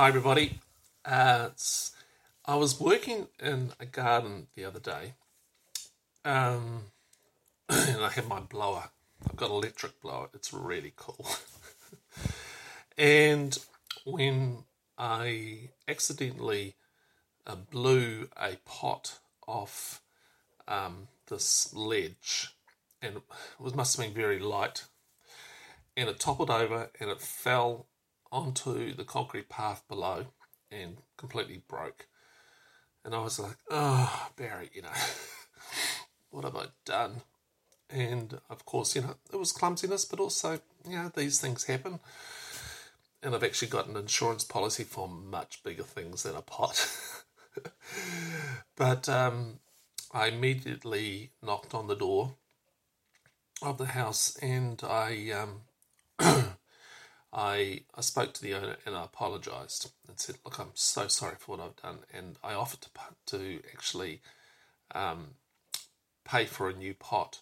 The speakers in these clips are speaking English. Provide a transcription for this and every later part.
Hi, everybody. Uh, I was working in a garden the other day, um, and I had my blower. I've got an electric blower. It's really cool. and when I accidentally uh, blew a pot off um, this ledge, and it was, must have been very light, and it toppled over and it fell onto the concrete path below and completely broke. And I was like, oh, Barry, you know, what have I done? And of course, you know, it was clumsiness, but also, you know, these things happen. And I've actually got an insurance policy for much bigger things than a pot. but um, I immediately knocked on the door of the house and I um, I I spoke to the owner and I apologised and said, "Look, I'm so sorry for what I've done," and I offered to to actually um, pay for a new pot,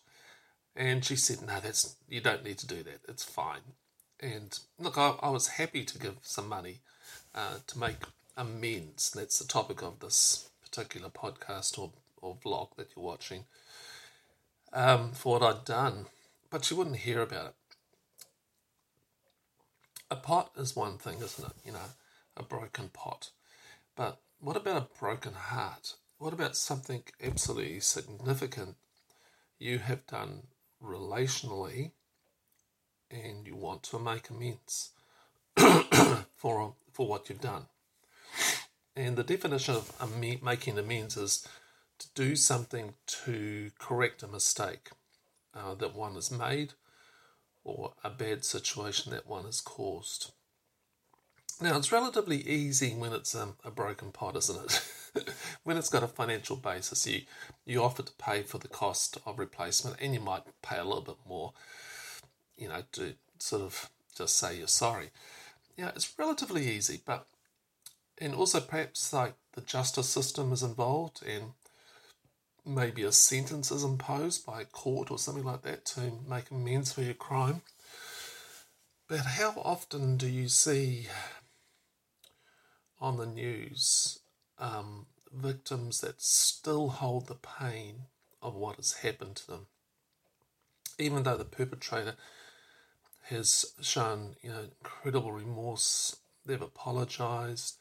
and she said, "No, that's you don't need to do that. It's fine." And look, I, I was happy to give some money uh, to make amends. That's the topic of this particular podcast or or vlog that you're watching um, for what I'd done, but she wouldn't hear about it a pot is one thing, isn't it? You know, a broken pot. But what about a broken heart? What about something absolutely significant you have done relationally and you want to make amends for, for what you've done? And the definition of making amends is to do something to correct a mistake uh, that one has made or a bad situation that one has caused. Now, it's relatively easy when it's um, a broken pot, isn't it? when it's got a financial basis, you, you offer to pay for the cost of replacement and you might pay a little bit more, you know, to sort of just say you're sorry. Yeah, it's relatively easy, but, and also perhaps like the justice system is involved and maybe a sentence is imposed by a court or something like that to make amends for your crime. But how often do you see on the news um, victims that still hold the pain of what has happened to them? Even though the perpetrator has shown you know incredible remorse, they've apologized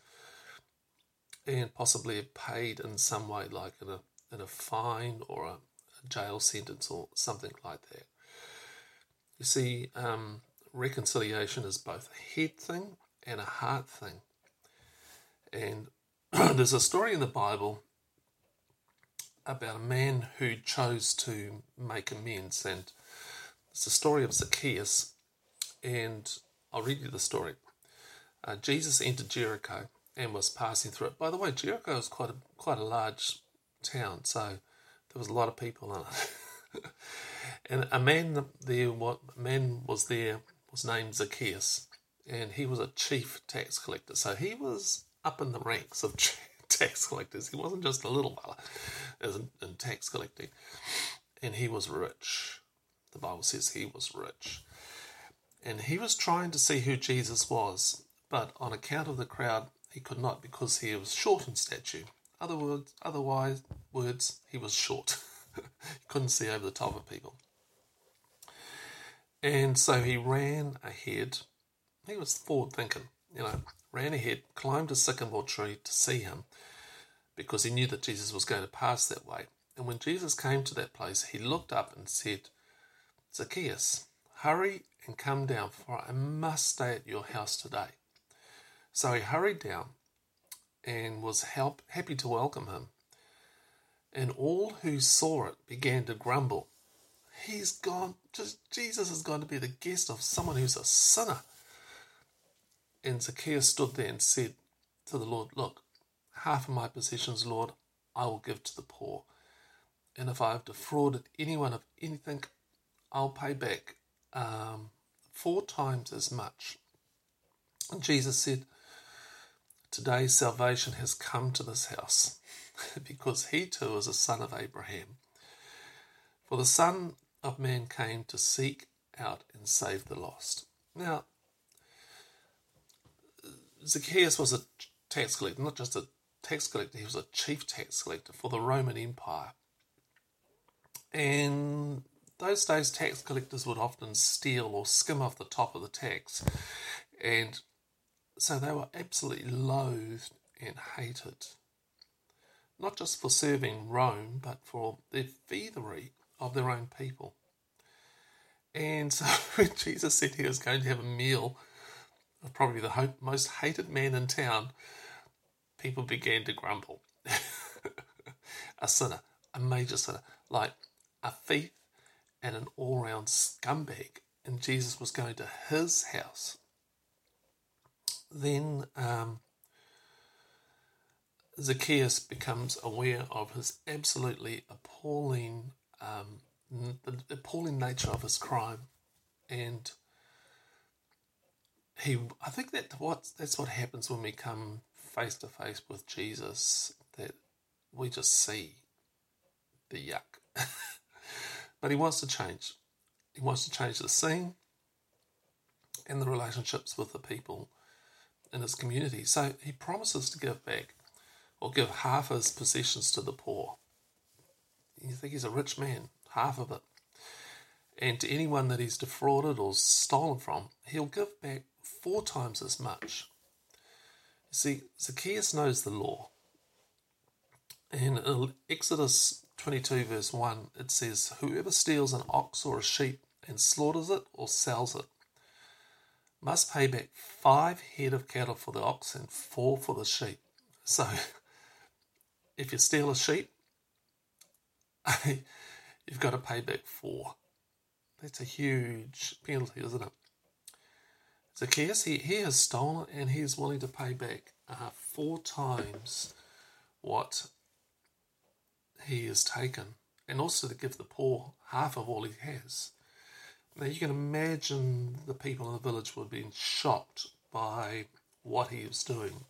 and possibly have paid in some way, like in a than a fine or a, a jail sentence or something like that. You see, um, reconciliation is both a head thing and a heart thing. And there's a story in the Bible about a man who chose to make amends, and it's the story of Zacchaeus. And I'll read you the story. Uh, Jesus entered Jericho and was passing through it. By the way, Jericho is quite a quite a large town, so there was a lot of people in it. and a man there, what man was there, was named Zacchaeus, and he was a chief tax collector. So he was up in the ranks of tax collectors. He wasn't just a little fella in tax collecting, and he was rich. The Bible says he was rich, and he was trying to see who Jesus was, but on account of the crowd, he could not because he was short in stature. Other words, otherwise, words, he was short. he couldn't see over the top of people. And so he ran ahead. He was forward thinking, you know, ran ahead, climbed a sycamore tree to see him because he knew that Jesus was going to pass that way. And when Jesus came to that place, he looked up and said, Zacchaeus, hurry and come down, for I must stay at your house today. So he hurried down and was help, happy to welcome him. And all who saw it began to grumble. He's gone, just Jesus is going to be the guest of someone who's a sinner. And Zacchaeus stood there and said to the Lord, Look, half of my possessions, Lord, I will give to the poor. And if I have defrauded anyone of anything, I'll pay back um, four times as much. And Jesus said, Today, salvation has come to this house because he too is a son of Abraham. For the Son of Man came to seek out and save the lost. Now, Zacchaeus was a tax collector, not just a tax collector, he was a chief tax collector for the Roman Empire. And those days, tax collectors would often steal or skim off the top of the tax. And so they were absolutely loathed and hated. Not just for serving Rome, but for their thievery of their own people. And so when Jesus said he was going to have a meal of probably the most hated man in town, people began to grumble. a sinner, a major sinner, like a thief and an all round scumbag, and Jesus was going to his house. Then um, Zacchaeus becomes aware of his absolutely appalling, um, the appalling nature of his crime, and he. I think that what that's what happens when we come face to face with Jesus. That we just see the yuck. but he wants to change. He wants to change the scene and the relationships with the people in his community. So he promises to give back or give half his possessions to the poor. You think he's a rich man, half of it. And to anyone that he's defrauded or stolen from, he'll give back four times as much. You see, Zacchaeus knows the law. In Exodus 22, verse 1, it says, Whoever steals an ox or a sheep and slaughters it or sells it must pay back five head of cattle for the ox and four for the sheep. So, if you steal a sheep, you've got to pay back four. That's a huge penalty, isn't it? Zacchaeus, he, he has stolen and he is willing to pay back uh, four times what he has taken, and also to give the poor half of all he has. Now you can imagine the people in the village would have been shocked by what he was doing.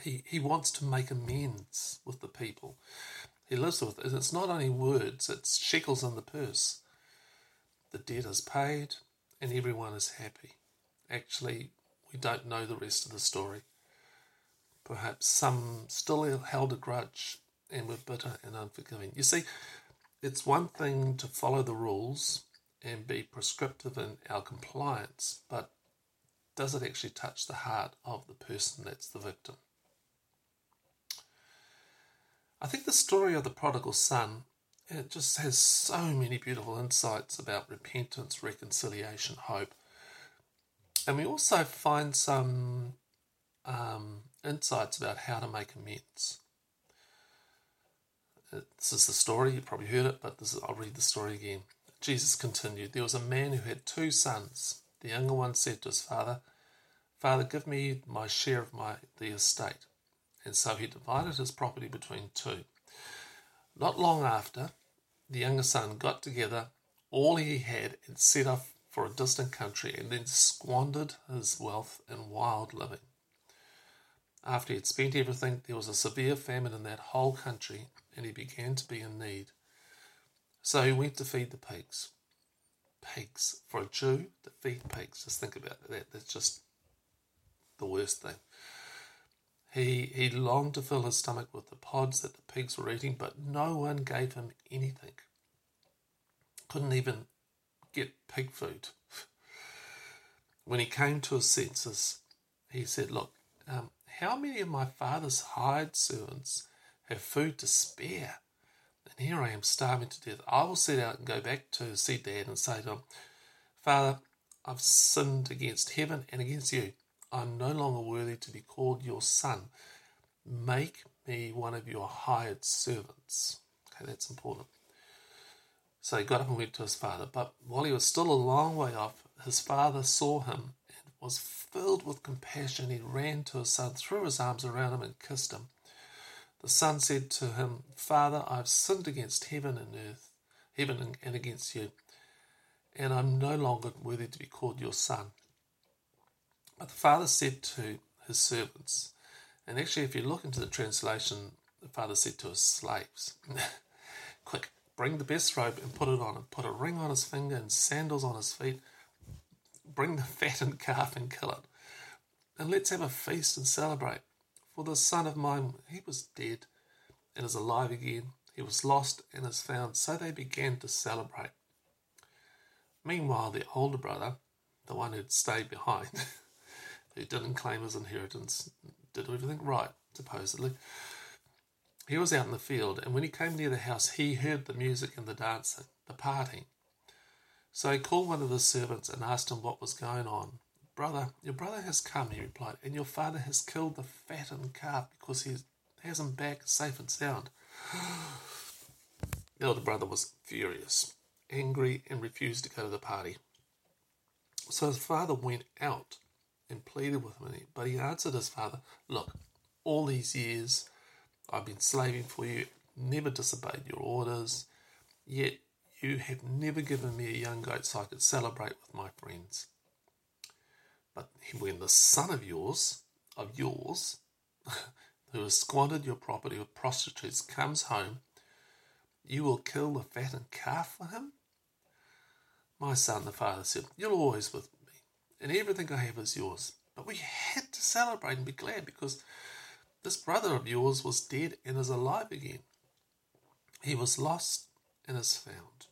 He he wants to make amends with the people. He lives with it. It's not only words, it's shekels in the purse. The debt is paid and everyone is happy. Actually, we don't know the rest of the story. Perhaps some still held a grudge and were bitter and unforgiving. You see, it's one thing to follow the rules and be prescriptive in our compliance, but does it actually touch the heart of the person that's the victim? I think the story of the prodigal son it just has so many beautiful insights about repentance, reconciliation, hope. And we also find some um, insights about how to make amends. This is the story, you probably heard it, but is, I'll read the story again. Jesus continued, There was a man who had two sons. The younger one said to his father, Father, give me my share of my the estate. And so he divided his property between two. Not long after, the younger son got together all he had and set off for a distant country and then squandered his wealth in wild living. After he had spent everything, there was a severe famine in that whole country, and he began to be in need. So he went to feed the pigs. Pigs. For a Jew to feed pigs. Just think about that. That's just the worst thing. He, he longed to fill his stomach with the pods that the pigs were eating, but no one gave him anything. Couldn't even get pig food. When he came to his senses, he said, Look, um, how many of my father's hired servants have food to spare? And here I am starving to death. I will set out and go back to see Dad and say to him, Father, I've sinned against heaven and against you. I'm no longer worthy to be called your son. Make me one of your hired servants. Okay, that's important. So he got up and went to his father. But while he was still a long way off, his father saw him and was filled with compassion. He ran to his son, threw his arms around him, and kissed him. The son said to him, Father, I've sinned against heaven and earth, heaven and against you, and I'm no longer worthy to be called your son. But the father said to his servants, and actually, if you look into the translation, the father said to his slaves, Quick, bring the best robe and put it on him. Put a ring on his finger and sandals on his feet. Bring the fattened calf and kill it. and let's have a feast and celebrate. For the son of mine, he was dead and is alive again. He was lost and is found. So they began to celebrate. Meanwhile, the older brother, the one who'd stayed behind, who didn't claim his inheritance, did everything right, supposedly. He was out in the field, and when he came near the house, he heard the music and the dancing, the partying. So he called one of the servants and asked him what was going on. Brother, your brother has come, he replied, and your father has killed the fattened calf because he has him back safe and sound. the elder brother was furious, angry, and refused to go to the party. So his father went out and pleaded with him, but he answered his father, Look, all these years I've been slaving for you, never disobeyed your orders, yet you have never given me a young goat so I could celebrate with my friends. But when the son of yours, of yours, who has squandered your property with prostitutes, comes home, you will kill the fattened calf for him? My son, the father said, You're always with me, and everything I have is yours. But we had to celebrate and be glad because this brother of yours was dead and is alive again. He was lost and is found.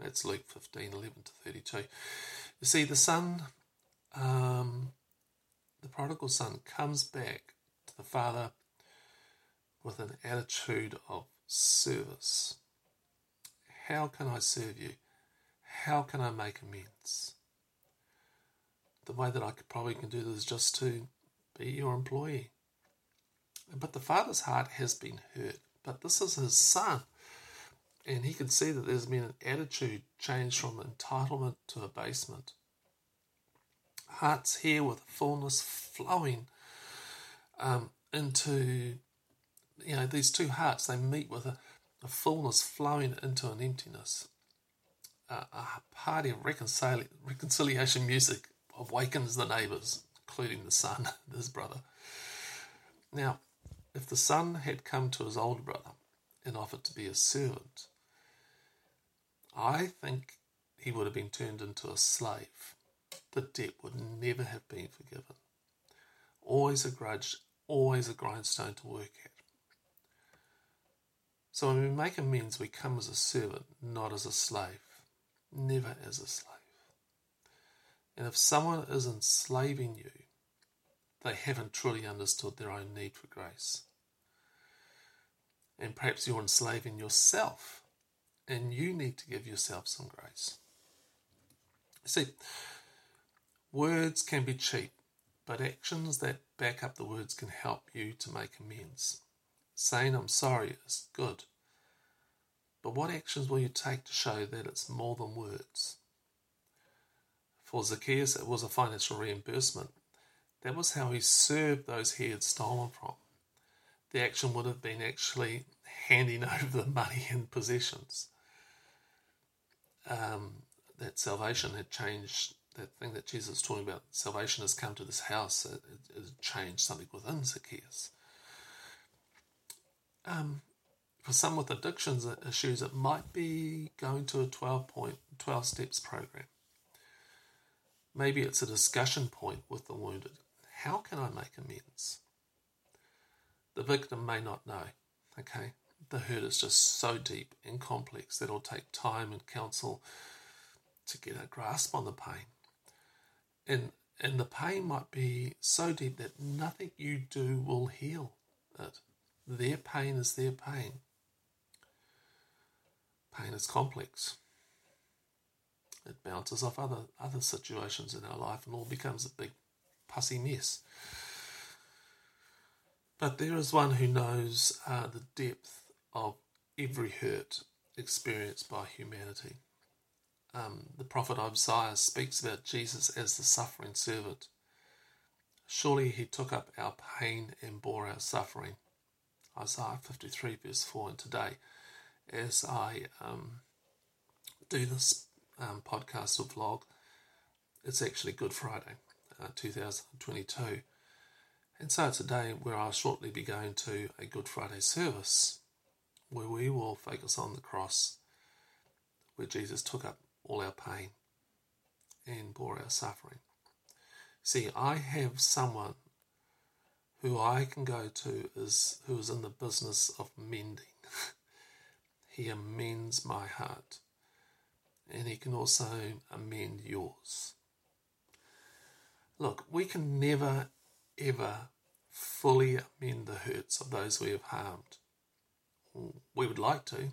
That's Luke 15 11 to 32. You see, the son um, the prodigal son comes back to the father with an attitude of service. How can I serve you? How can I make amends? The way that I could probably can do this is just to be your employee. But the father's heart has been hurt. But this is his son. And he can see that there's been an attitude change from entitlement to abasement hearts here with fullness flowing um, into, you know, these two hearts, they meet with a, a fullness flowing into an emptiness. Uh, a party of reconcili- reconciliation music awakens the neighbours, including the son, his brother. Now, if the son had come to his older brother and offered to be a servant, I think he would have been turned into a slave the debt would never have been forgiven. Always a grudge, always a grindstone to work at. So when we make amends, we come as a servant, not as a slave. Never as a slave. And if someone is enslaving you, they haven't truly understood their own need for grace. And perhaps you're enslaving yourself, and you need to give yourself some grace. See, Words can be cheap, but actions that back up the words can help you to make amends. Saying I'm sorry is good, but what actions will you take to show that it's more than words? For Zacchaeus, it was a financial reimbursement. That was how he served those he had stolen from. The action would have been actually handing over the money and possessions. Um, that salvation had changed that thing that Jesus is talking about, salvation has come to this house, it, it, it changed something within Zacchaeus. Um, for some with addictions issues, it might be going to a 12 point, 12 steps program. Maybe it's a discussion point with the wounded. How can I make amends? The victim may not know, okay? The hurt is just so deep and complex that it'll take time and counsel to get a grasp on the pain and and the pain might be so deep that nothing you do will heal it. Their pain is their pain. Pain is complex. It bounces off other other situations in our life and all becomes a big pussy mess. But there is one who knows uh, the depth of every hurt experienced by humanity um, the prophet Isaiah speaks about Jesus as the suffering servant. Surely he took up our pain and bore our suffering. Isaiah 53, verse 4. And today, as I um, do this um, podcast or vlog, it's actually Good Friday, uh, 2022. And so it's a day where I'll shortly be going to a Good Friday service where we will focus on the cross, where Jesus took up all our pain and bore our suffering. See, I have someone who I can go to is who is in the business of mending. he amends my heart, and he can also amend yours. Look, we can never ever fully amend the hurts of those we have harmed. We would like to,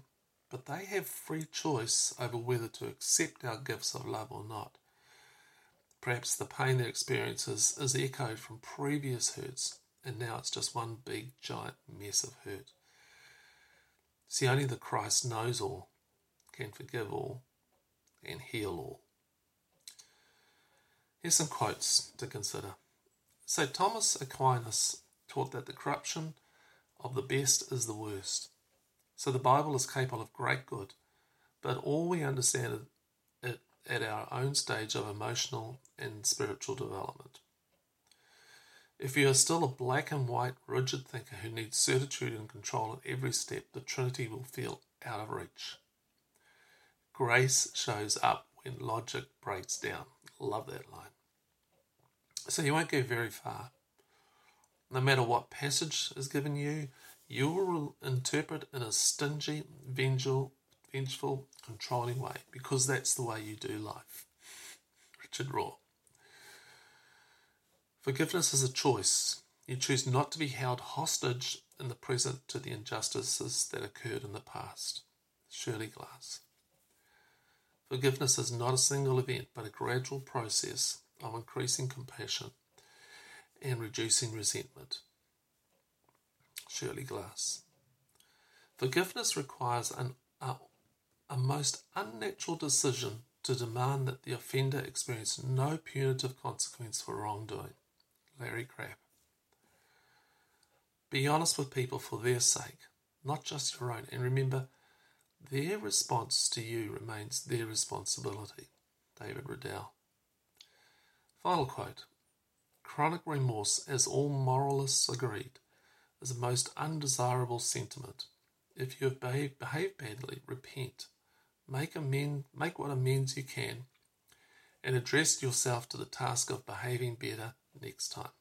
but they have free choice over whether to accept our gifts of love or not. Perhaps the pain they experience is, is echoed from previous hurts, and now it's just one big giant mess of hurt. See, only the Christ knows all, can forgive all, and heal all. Here's some quotes to consider. So, Thomas Aquinas taught that the corruption of the best is the worst. So the Bible is capable of great good, but all we understand it at our own stage of emotional and spiritual development. If you are still a black and white, rigid thinker who needs certitude and control at every step, the Trinity will feel out of reach. Grace shows up when logic breaks down. Love that line. So you won't go very far. No matter what passage is given you, you will interpret in a stingy, vengeful, vengeful, controlling way because that's the way you do life. Richard Rohr. Forgiveness is a choice. You choose not to be held hostage in the present to the injustices that occurred in the past. Shirley Glass. Forgiveness is not a single event, but a gradual process of increasing compassion and reducing resentment. Shirley Glass. Forgiveness requires an, a, a most unnatural decision to demand that the offender experience no punitive consequence for wrongdoing. Larry Crabb. Be honest with people for their sake, not just your own, and remember, their response to you remains their responsibility. David Riddell. Final quote Chronic remorse, as all moralists agreed, is a most undesirable sentiment. If you have behaved, behaved badly, repent. Make amend, make what amends you can, and address yourself to the task of behaving better next time.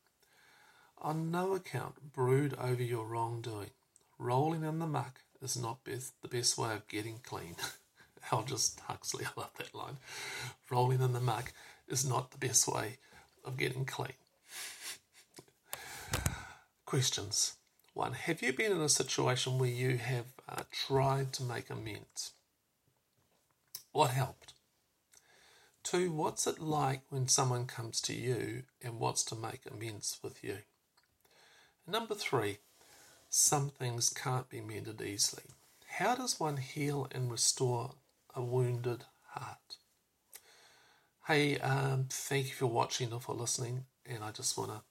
On no account brood over your wrongdoing. Rolling in the muck is not best, the best way of getting clean. Aldous Huxley, I love that line. Rolling in the muck is not the best way of getting clean. Questions. 1. Have you been in a situation where you have uh, tried to make amends? What helped? 2. What's it like when someone comes to you and wants to make amends with you? Number 3. Some things can't be mended easily. How does one heal and restore a wounded heart? Hey, um, thank you for watching or for listening, and I just want to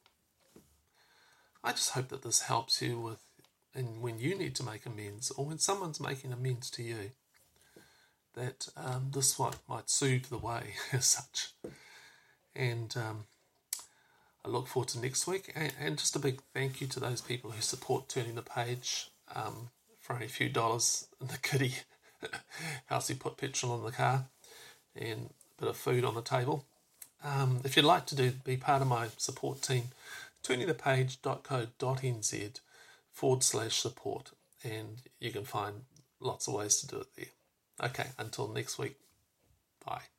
I just hope that this helps you with and when you need to make amends or when someone's making amends to you that um, this one might soothe the way as such. And um, I look forward to next week. And, and, just a big thank you to those people who support turning the page um, for only a few dollars in the kitty house you put petrol in the car and a bit of food on the table. Um, if you'd like to do be part of my support team turningthepage.co.nz forward slash support, and you can find lots of ways to do it there. Okay, until next week, bye.